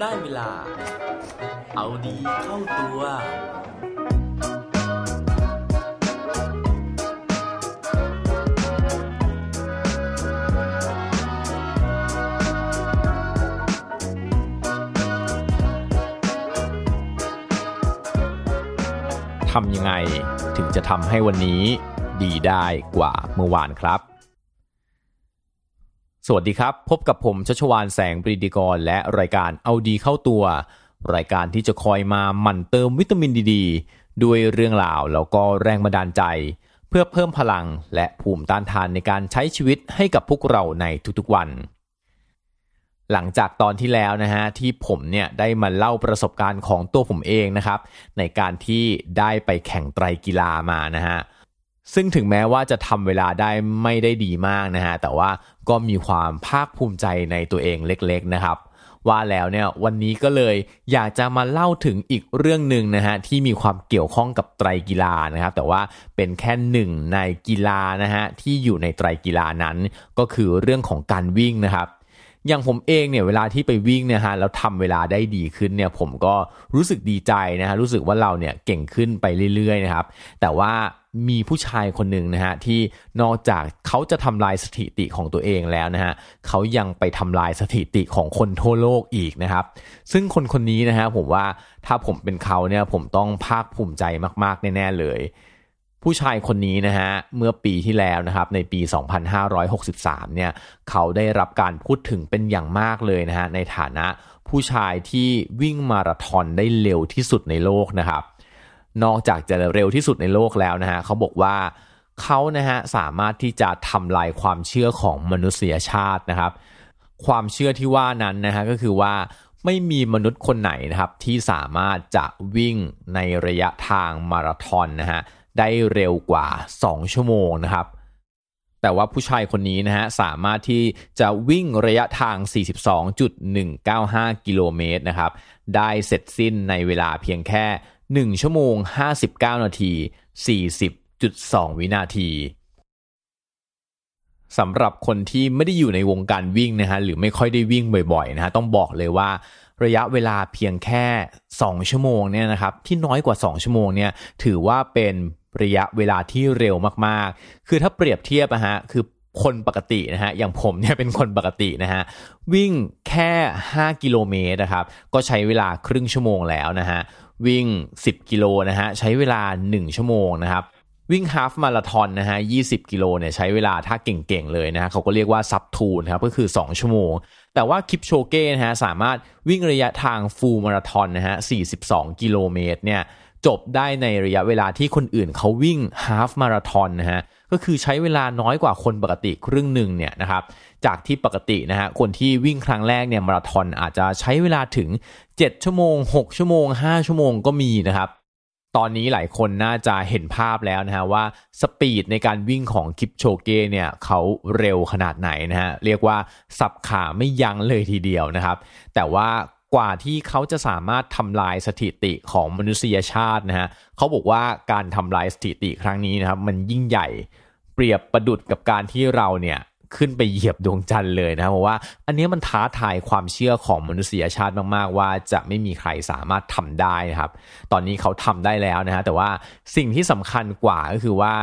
ได้เวลา เอาดีเข้าตัว ทำยังไงถึงจะทำให้วันนี้ดีได้กว่าเมื่อวานครับ สวัสดีครับ พบกับผมชัชวานแสงปรีดีกร และรายการเอาดีเข้าตัว รายการที่จะคอยมาหมั่นเติมวิตามินดีดด้วยเรื่องราวแล้วก็แรงบันดาลใจ เพื่อเพิ่มพลังและภูมิต้านทานในการใช้ชีวิตให้กับพวกเราในทุกๆวัน หลังจากตอนที่แล้วนะฮะที่ผมเนี่ยได้มาเล่าประสบการณ์ของตัวผมเองนะครับ ในการที่ได้ไปแข่งไตรกีฬามานะฮะ ซึ่งถึงแม้ว่าจะทำเวลาได้ไม่ได้ดีมากนะฮะแต่ว่าก็มีความภาคภูมิใจในตัวเองเล็กๆนะครับ ว่าแล้วเนี่ยวันนี้ก็เลยอยากจะมาเล่าถึงอีกเรื่องหนึ่งนะฮะที่มีความเกี่ยวข้องกับไตรกีฬานะครับ แต่ว่าเป็นแค่หนึ่งในกีฬานะฮะที่อยู่ในไตรกีฬานั้น ก็คือเรื่องของการวิ่งนะครับ อย่างผมเองเนี่ยเวลาที่ไปวิ่งเนี่ยฮะแล้วทำเวลาได้ดีขึ้นเนี่ยผมก็รู้สึกดีใจนะฮะรู้สึกว่าเราเนี่ยเก่งขึ้นไปเรื่อยๆนะครับ แต่ว่ามีผู้ชายคนหนึ่งนะฮะที่นอกจากเขาจะทำลายสถิติของตัวเองแล้วนะฮะเขายังไปทำลายสถิติของคนทั่วโลกอีกนะครับ ซึ่งคนคนนี้นะฮะผมว่าถ้าผมเป็นเขาเนี่ยผมต้องภาคภูมิใจมากๆแน่ๆเลย ผู้ชายคนนี้นะฮะเมื่อปีที่แล้วนะครับในปี 2563 เนี่ยเขาได้รับการพูดถึงเป็นอย่างมากเลยนะฮะในฐานะผู้ชายที่วิ่งมาราธอนได้เร็วที่สุดในโลกนะครับ นอกจากจะเร็วที่สุดในโลกแล้วนะฮะเขาบอกว่าเขานะฮะสามารถที่จะทำลายความเชื่อของมนุษยชาตินะครับ ความเชื่อที่ว่านั้นนะฮะก็คือว่าไม่มีมนุษย์คนไหนนะครับที่สามารถจะวิ่งในระยะทางมาราธอนนะฮะ ได้เร็วกว่า 2 ชั่วโมงนะครับ แต่ว่าผู้ชายคนนี้นะฮะสามารถที่จะวิ่งระยะทาง 42.195 กิโลเมตรนะครับ ได้เสร็จสิ้นในเวลาเพียงแค่ 1 ชั่วโมง 59 นาที 40.2 วินาทีสำหรับคนที่ไม่ได้อยู่ในวงการวิ่งนะฮะหรือไม่ค่อยได้วิ่งบ่อยๆนะฮะต้องบอกเลยว่า ระยะเวลาเพียงแค่ 2 ชั่วโมงเนี่ยนะครับที่น้อยกว่า 2 ชั่วโมงเนี่ยถือว่าเป็นระยะเวลาที่เร็วมากๆ คือถ้าเปรียบเทียบนะฮะคือคนปกตินะฮะอย่างผมเนี่ยเป็นคนปกตินะฮะวิ่งแค่ 5 กิโลเมตรนะครับก็ใช้เวลาครึ่งชั่วโมงแล้วนะฮะวิ่ง 10 กิโลนะฮะใช้เวลา 1 ชั่วโมงนะครับ วิ่งฮาฟมาราทอนนะฮะ 20 กิโลเนี่ยใช้เวลาถ้าเก่งๆ เลยนะฮะเขาก็เรียกว่าซับทูนะครับ ก็คือ 2 ชั่วโมง แต่ว่าคิปโชเก้นะฮะ สามารถวิ่งระยะทางฟูลมาราทอนนะฮะ 42 กิโลเมตรเนี่ย จบได้ในระยะเวลาที่คนอื่นเขาวิ่งฮาฟมาราทอนนะฮะ ก็คือใช้เวลาน้อยกว่าคนปกติครึ่งหนึ่งเนี่ยนะครับ จากที่ปกตินะฮะ คนที่วิ่งครั้งแรกเนี่ยมาราธอนอาจจะใช้เวลาถึง 7 ชั่วโมง 6 ชั่วโมง 5 ชั่วโมงก็มีนะครับ ตอนนี้หลายคนน่าจะเห็นภาพแล้วนะฮะว่าสปีดในการวิ่งของคิปโชเก้เนี่ยเขาเร็วขนาดไหนนะฮะเรียกว่าสับขาไม่ยั้งเลยทีเดียวนะครับ แต่ว่ากว่าที่เขาจะสามารถทำลายสถิติของมนุษยชาตินะฮะเขาบอกว่าการทำลายสถิติครั้งนี้นะครับมันยิ่งใหญ่เปรียบประดุดกับการที่เราเนี่ย ขึ้นไปเหยียบดวงจันทร์เลยนะเพราะว่า อันนี้มันท้าทายความเชื่อของมนุษยชาติมากๆ ว่าจะไม่มีใครสามารถทำได้นะครับ ตอนนี้เขาทำได้แล้วนะฮะแต่ว่าสิ่งที่สำคัญกว่าก็คือว่า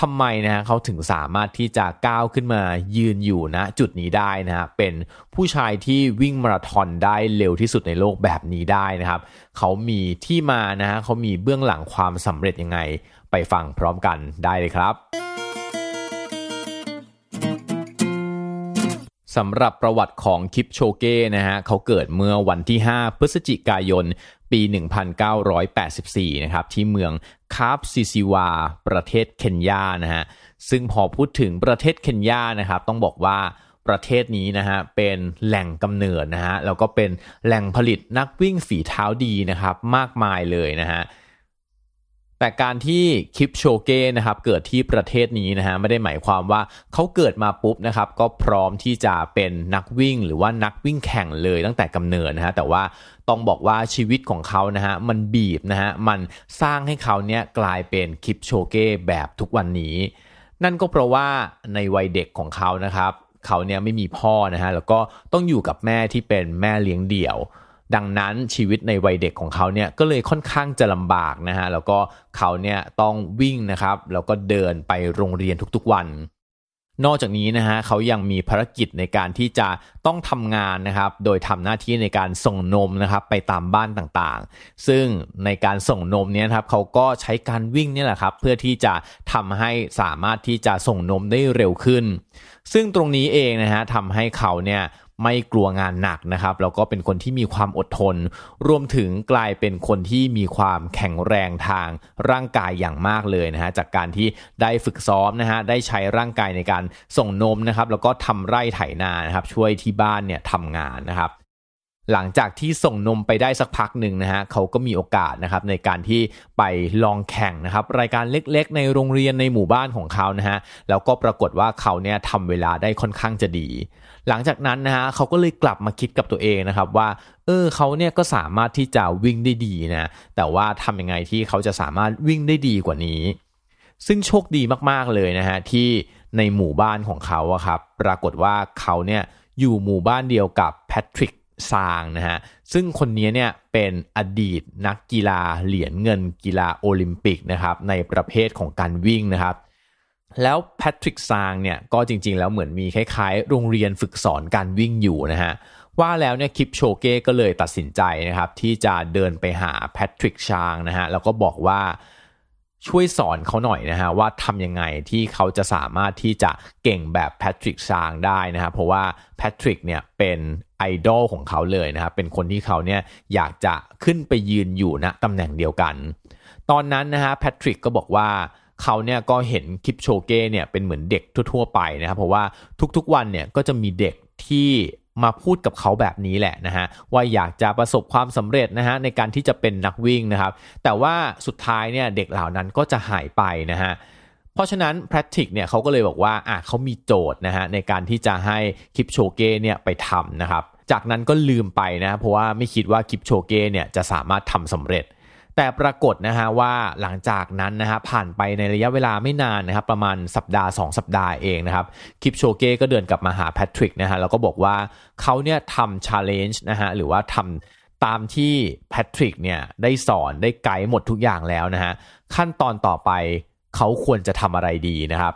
ทำไมนะฮะเขาถึงสามารถที่จะก้าวขึ้นมายืนอยู่นะ จุดนี้ได้นะฮะเป็นผู้ชายที่วิ่งมาราธอนได้เร็วที่สุดในโลกแบบนี้ได้นะครับ เขามีที่มานะฮะเขามีเบื้องหลังความสำเร็จยังไง ไปฟังพร้อมกันได้เลยครับ สำหรับประวัติของคิปโชเก้นะฮะเขาเกิดเมื่อวันที่ 5 พฤศจิกายน ปี 1984 นะครับ ที่เมืองคาบซิซิวา ประเทศเคนยานะฮะซึ่งพอพูดถึงประเทศเคนยานะครับ ต้องบอกว่าประเทศนี้นะฮะเป็นแหล่งกำเนิดนะฮะแล้วก็เป็นแหล่งผลิตนักวิ่งฝีเท้าดีนะครับ มากมายเลยนะฮะ แต่การที่คิปโชเก้นะครับเกิดที่ประเทศนี้นะฮะไม่ได้หมายความว่าเขาเกิดมาปุ๊บนะครับก็พร้อมที่จะเป็นนักวิ่ง หรือว่านักวิ่งแข่งเลยตั้งแต่กำเนิดนะฮะแต่ว่าต้องบอกว่าชีวิตของเขานะฮะมันบีบนะฮะมันสร้างให้เขาเนี่ยกลายเป็นคิปโชเก้แบบทุกวันนี้ นั่นก็เพราะว่าในวัยเด็กของเขานะครับเขาเนี่ยไม่มีพ่อนะฮะแล้วก็ต้องอยู่กับแม่ที่เป็นแม่เลี้ยงเดี่ยว ดังนั้นชีวิตในวัยเด็กของเขาเนี่ยก็เลยค่อนข้างจะลำบากนะฮะแล้วก็เขาเนี่ยต้องวิ่งนะครับแล้วก็เดินไปโรงเรียนทุกๆวัน นอกจากนี้นะฮะเขายังมีภารกิจในการที่จะต้องทำงานนะครับโดยทำหน้าที่ในการส่งนมนะครับไปตามบ้านต่างๆ ซึ่งในการส่งนมเนี่ยครับเขาก็ใช้การวิ่งนี่แหละครับเพื่อที่จะทำให้สามารถที่จะส่งนมได้เร็วขึ้น ซึ่งตรงนี้เองนะฮะทำให้เขาเนี่ย ไม่กลัวงานหนักนะครับแล้วก็เป็นคนที่มีความอดทน รวมถึงกลายเป็นคนที่มีความแข็งแรงทางร่างกายอย่างมากเลยนะฮะจากการที่ได้ฝึกซ้อมนะฮะได้ใช้ร่างกายในการส่งนมนะครับแล้วก็ทำไร่ไถนานะครับช่วยที่บ้านเนี่ยทำงานนะครับหลังจากที่ส่งนมไปได้สักพักหนึ่งนะฮะเขาก็มีโอกาสนะครับในการที่ไปลองแข่งนะครับรายการเล็กๆ ในโรงเรียนในหมู่บ้านของเขานะฮะแล้วก็ปรากฏว่าเขาเนี่ยทำเวลาได้ค่อนข้างจะดี หลังจากนั้นนะฮะเขาก็เลยกลับมาคิดกับตัวเองนะครับว่าเออเขาเนี่ยก็สามารถที่จะวิ่งได้ดีนะแต่ว่าทำยังไงที่เขาจะสามารถวิ่งได้ดีกว่านี้ ซึ่งโชคดีมากๆเลยนะฮะที่ในหมู่บ้านของเขาอะครับปรากฏว่าเขาเนี่ยอยู่หมู่บ้านเดียวกับแพทริกซางนะฮะซึ่งคนนี้เนี่ยเป็นอดีตนักกีฬาเหรียญเงินกีฬาโอลิมปิกนะครับในประเภทของการวิ่งนะครับ แล้วแพทริกซางเนี่ยก็จริง ๆ แล้วเหมือนมีคล้ายๆ โรงเรียนฝึกสอนการวิ่งอยู่นะฮะว่าแล้วเนี่ยคิปโชเก้ก็เลยตัดสินใจนะครับที่จะเดินไปหาแพทริกชางนะฮะแล้วก็บอกว่าช่วยสอนเขาหน่อยนะฮะว่าทำยังไงที่เขาจะสามารถที่จะเก่งแบบแพทริกชางได้นะฮะเพราะว่าแพทริกเนี่ยเป็นไอดอลของเขาเลยนะครับเป็นคนที่เขาเนี่ยอยากจะขึ้นไปยืนอยู่ณนะตำแหน่งเดียวกัน ตอนนั้นนะฮะแพทริกก็บอกว่า เขาเนี่ยก็เห็นคลิปโชเก้เนี่ยเป็นเหมือนเด็กทั่ว ๆ ไปนะครับ เพราะว่าทุกๆวันเนี่ยก็จะมีเด็กที่มาพูดกับเขาแบบนี้แหละนะฮะว่าอยากจะประสบความสำเร็จนะฮะในการที่จะเป็นนักวิ่งนะครับ แต่ว่าสุดท้ายเนี่ยเด็กเหล่านั้นก็จะหายไปนะฮะเพราะฉะนั้นแพทริกเนี่ยเขาก็เลยบอกว่าอะเขามีโจทย์นะฮะในการที่จะให้คลิปโชเก้เนี่ยไปทำนะครับ จากนั้นก็ลืมไปนะเพราะว่าไม่คิดว่าคลิปโชเก้เนี่ยจะสามารถทำสำเร็จ แต่ปรากฏนะฮะว่าหลังจากนั้นนะฮะผ่านไปในระยะเวลาไม่นานนะครับประมาณสัปดาห์ 2 สัปดาห์เองนะครับคลิปโชเก้ก็เดินกลับมาหาแพทริกนะฮะแล้วก็บอกว่าเขาเนี่ยทำชาเลนจ์นะฮะหรือว่าทำตามที่แพทริกเนี่ยได้สอนได้ไกด์หมดทุกอย่างแล้วนะฮะขั้นตอนต่อไปเขาควรจะทำอะไรดีนะครับ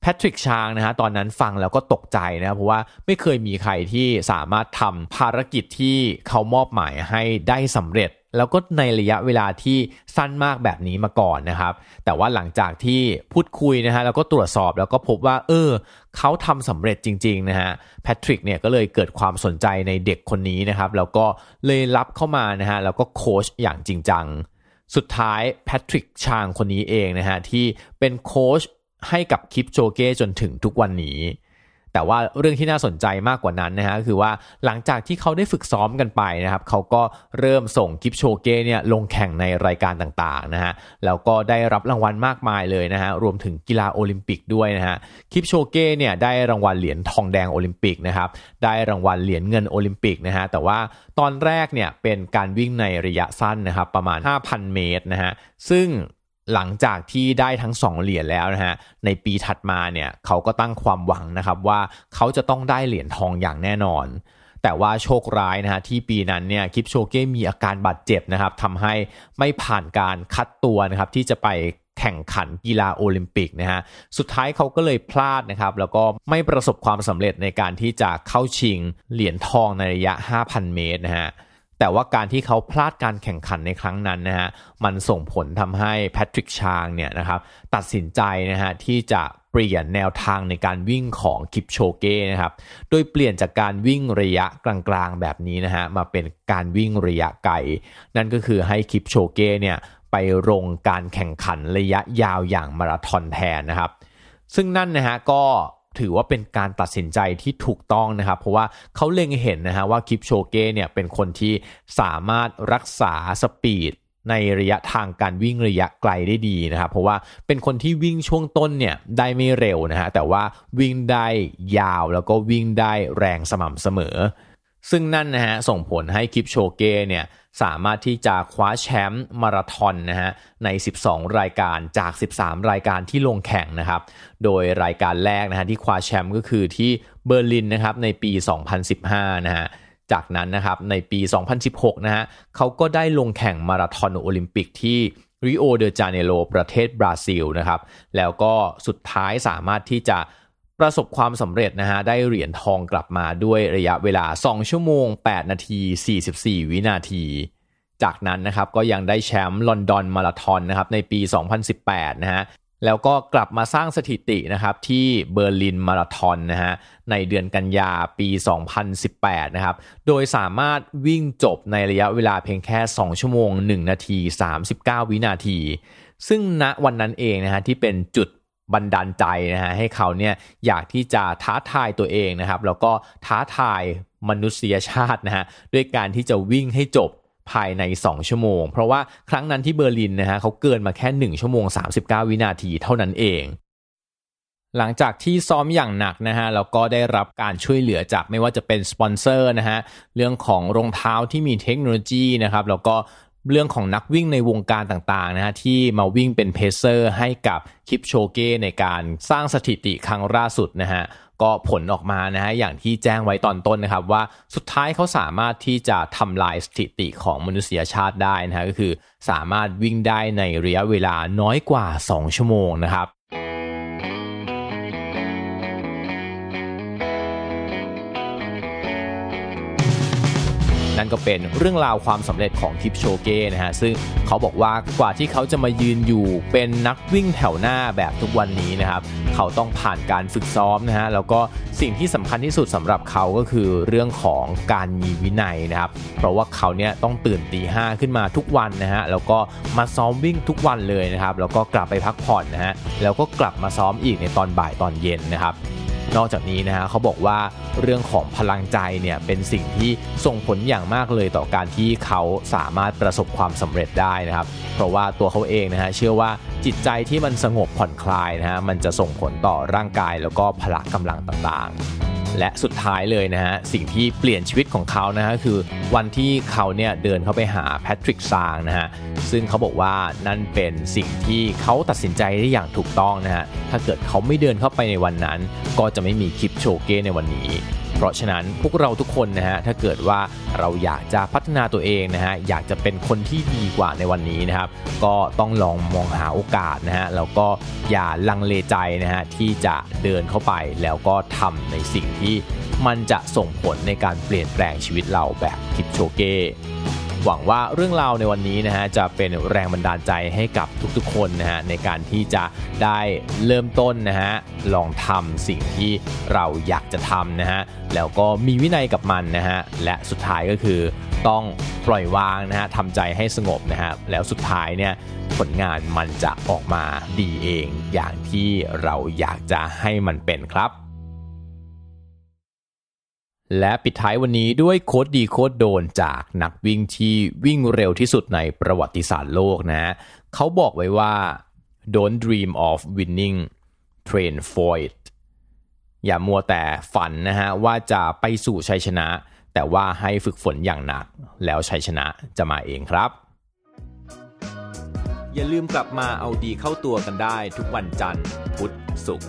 แพทริกชางนะฮะตอนนั้นฟังแล้วก็ตกใจนะเพราะว่าไม่เคยมีใครที่สามารถทำภารกิจที่เขามอบหมายให้ได้สำเร็จ แล้วก็ในระยะเวลาที่สั้นมากแบบนี้มาก่อนนะครับ แต่ว่าหลังจากที่พูดคุยนะฮะแล้วก็ตรวจสอบแล้วก็พบว่า เออเขาทำสำเร็จจริงๆนะฮะแพทริกเนี่ยก็เลยเกิดความสนใจในเด็กคนนี้นะครับ แล้วก็เลยรับเข้ามานะฮะแล้วก็โค้ชอย่างจริงจังสุดท้ายแพทริกชางคนนี้เองนะฮะที่เป็นโค้ชให้กับคิปโจเก้จนถึงทุกวันนี้ แต่ว่าเรื่องที่น่าสนใจมากกว่านั้นนะฮะคือว่าหลังจากที่เขาได้ฝึกซ้อมกันไปนะครับเขาก็เริ่มส่งกิฟโชเก้เนี่ยลงแข่งในรายการต่างๆนะฮะแล้วก็ได้รับรางวัลมากมายเลยนะฮะรวมถึงกีฬาโอลิมปิกด้วยนะฮะกิฟโชเก้เนี่ยได้รางวัลเหรียญทองแดงโอลิมปิกนะครับได้รางวัลเหรียญเงินโอลิมปิกนะฮะแต่ว่าตอนแรกเนี่ยเป็นการวิ่งในระยะสั้นนะครับประมาณ 5,000 เมตรนะฮะซึ่ง หลังจากที่ได้ทั้งสองเหรียญแล้วนะฮะในปีถัดมาเนี่ยเขาก็ตั้งความหวังนะครับว่าเขาจะต้องได้เหรียญทองอย่างแน่นอน แต่ว่าโชคร้ายนะฮะที่ปีนั้นเนี่ยคิปโชเก้มีอาการบาดเจ็บนะครับทำให้ไม่ผ่านการคัดตัวนะครับที่จะไปแข่งขันกีฬาโอลิมปิกนะฮะ สุดท้ายเขาก็เลยพลาดนะครับ แล้วก็ไม่ประสบความสำเร็จในการที่จะเข้าชิงเหรียญทองในระยะ 5,000 เมตรนะฮะ แต่ว่าการที่เขาพลาดการแข่งขันในครั้งนั้นนะฮะมันส่งผลทำให้แพทริกชางเนี่ยนะครับตัดสินใจนะฮะที่จะเปลี่ยนแนวทางในการวิ่งของคิปโชเก้นะครับ โดยเปลี่ยนจากการวิ่งระยะกลางๆแบบนี้นะฮะมาเป็นการวิ่งระยะไกล นั่นก็คือให้คิปโชเก้เนี่ยไปลงการแข่งขันระยะยาวอย่างมาราธอนแทนนะครับ ซึ่งนั่นนะฮะก็ ถือว่าเป็นการตัดสินใจที่ถูกต้องนะครับ เพราะว่าเขาเล็งเห็นนะฮะว่าคิปโชเก้เนี่ยเป็นคนที่สามารถรักษาสปีดในระยะทางการวิ่งระยะไกลได้ดีนะครับ เพราะว่าเป็นคนที่วิ่งช่วงต้นเนี่ยได้ไม่เร็วนะฮะแต่ว่าวิ่งได้ยาวแล้วก็วิ่งได้แรงสม่ำเสมอ ซึ่งนั่นนะฮะส่งผลให้คิปโชเก้เนี่ยสามารถที่จะคว้าแชมป์มาราธอนนะฮะใน 12 รายการจาก 13 รายการที่ลงแข่งนะครับ โดยรายการแรกนะฮะที่คว้าแชมป์ก็คือที่เบอร์ลินนะครับในปี 2015 นะฮะจากนั้นนะครับในปี 2016 นะฮะเขาก็ได้ลงแข่งมาราธอนโอลิมปิกที่ริโอเดจาเนโรประเทศบราซิลนะครับแล้วก็สุดท้ายสามารถที่จะ ประสบความสำเร็จนะฮะได้เหรียญทองกลับมาด้วยระยะเวลา 2 ชั่วโมง 8 นาที 44 วินาที จากนั้นนะครับก็ยังได้แชมป์ลอนดอนมาราธอนนะครับในปี 2018 นะฮะแล้วก็กลับมาสร้างสถิตินะครับที่เบอร์ลินมาราธอนนะฮะในเดือนกันยาปี 2018 นะครับ โดยสามารถวิ่งจบในระยะเวลาเพียงแค่ 2 ชั่วโมง 1 นาที 39 วินาที ซึ่งณวันนั้นเองนะฮะที่เป็นจุด บันดาลใจนะฮะให้เขาเนี่ยอยากที่จะท้าทายตัวเองนะครับ แล้วก็ท้าทายมนุษยชาตินะฮะด้วยการที่จะวิ่งให้จบภายใน 2 ชั่วโมง เพราะว่าครั้งนั้นที่เบอร์ลินนะฮะเขาเกินมาแค่ 1 ชั่วโมง 39 วินาทีเท่านั้นเอง หลังจากที่ซ้อมอย่างหนักนะฮะแล้วก็ได้รับการช่วยเหลือจากไม่ว่าจะเป็นสปอนเซอร์นะฮะเรื่องของรองเท้าที่มีเทคโนโลยีนะครับแล้วก็ เรื่องของนักวิ่งในวงการต่างๆนะฮะที่มาวิ่งเป็นเพเซอร์ให้กับคิปโชเก้ในการสร้างสถิติครั้งล่าสุดนะฮะก็ผลออกมานะฮะอย่างที่แจ้งไว้ตอนต้นนะครับว่าสุดท้ายเขาสามารถที่จะทำลายสถิติของมนุษยชาติได้นะฮะก็คือสามารถวิ่งได้ในระยะเวลาน้อยกว่า 2 ชั่วโมงนะครับ นั่นก็เป็นเรื่องราวความสำเร็จของทิปโชเก้นะฮะซึ่งเขาบอกว่ากว่าที่เขาจะมายืนอยู่เป็นนักวิ่งแถวหน้าแบบทุกวันนี้นะครับเขาต้องผ่านการฝึกซ้อมนะฮะแล้วก็สิ่งที่สำคัญที่สุดสำหรับเขาก็คือเรื่องของการมีวินัยนะครับเพราะว่าเขาเนี่ยต้องตื่นตีห้าขึ้นมาทุกวันนะฮะแล้วก็มาซ้อมวิ่งทุกวันเลยนะครับแล้วก็กลับไปพักผ่อนนะฮะแล้วก็กลับมาซ้อมอีกในตอนบ่ายตอนเย็นนะครับ นอกจากนี้นะฮะเขาบอกว่าเรื่องของพลังใจเนี่ยเป็นสิ่งที่ส่งผลอย่างมากเลยต่อการที่เขาสามารถประสบความสำเร็จได้นะครับ เพราะว่าตัวเขาเองนะฮะเชื่อว่าจิตใจที่มันสงบผ่อนคลายนะฮะมันจะส่งผลต่อร่างกายแล้วก็พละกำลังต่างๆ และสุดท้ายเลยนะฮะสิ่งที่เปลี่ยนชีวิตของเขานะฮะคือวันที่เขาเนี่ยเดินเข้าไปหาแพทริกซางนะฮะซึ่งเขาบอกว่านั่นเป็นสิ่งที่เขาตัดสินใจได้อย่างถูกต้องนะฮะถ้าเกิดเขาไม่เดินเข้าไปในวันนั้น ก็จะไม่มีคลิปโชเก้ในวันนี้ เพราะฉะนั้นพวกเราทุกคนนะฮะถ้าเกิดว่าเราอยากจะพัฒนาตัวเองนะฮะอยากจะเป็นคนที่ดีกว่าในวันนี้นะครับก็ต้องลองมองหาโอกาสนะฮะแล้วก็อย่าลังเลใจนะฮะที่จะเดินเข้าไปแล้วก็ทำในสิ่งที่มันจะส่งผลในการเปลี่ยนแปลงชีวิตเราแบบคิปโชเก้ หวังว่าเรื่องราวในวันนี้นะฮะจะเป็นแรงบันดาลใจให้กับทุกๆคนนะฮะในการที่จะได้เริ่มต้นนะฮะลองทำสิ่งที่เราอยากจะทำนะฮะแล้วก็มีวินัยกับมันนะฮะและสุดท้ายก็คือต้องปล่อยวางนะฮะทำใจให้สงบนะฮะแล้วสุดท้ายเนี่ยผลงานมันจะออกมาดีเองอย่างที่เราอยากจะให้มันเป็นครับ และปิดท้ายวันนี้ด้วยโค้ดดีโค้ดโดนจากนักวิ่งที่วิ่งเร็วที่สุดในประวัติศาสตร์โลกนะเขาบอกไว้ว่า don't dream of winning train for it อย่ามัวแต่ฝันนะฮะว่าจะไปสู่ชัยชนะ แต่ว่าให้ฝึกฝนอย่างหนัก แล้วชัยชนะจะมาเองครับ อย่าลืมกลับมาเอาดีเข้าตัวกันได้ทุกวันจันทร์ พุธศุกร์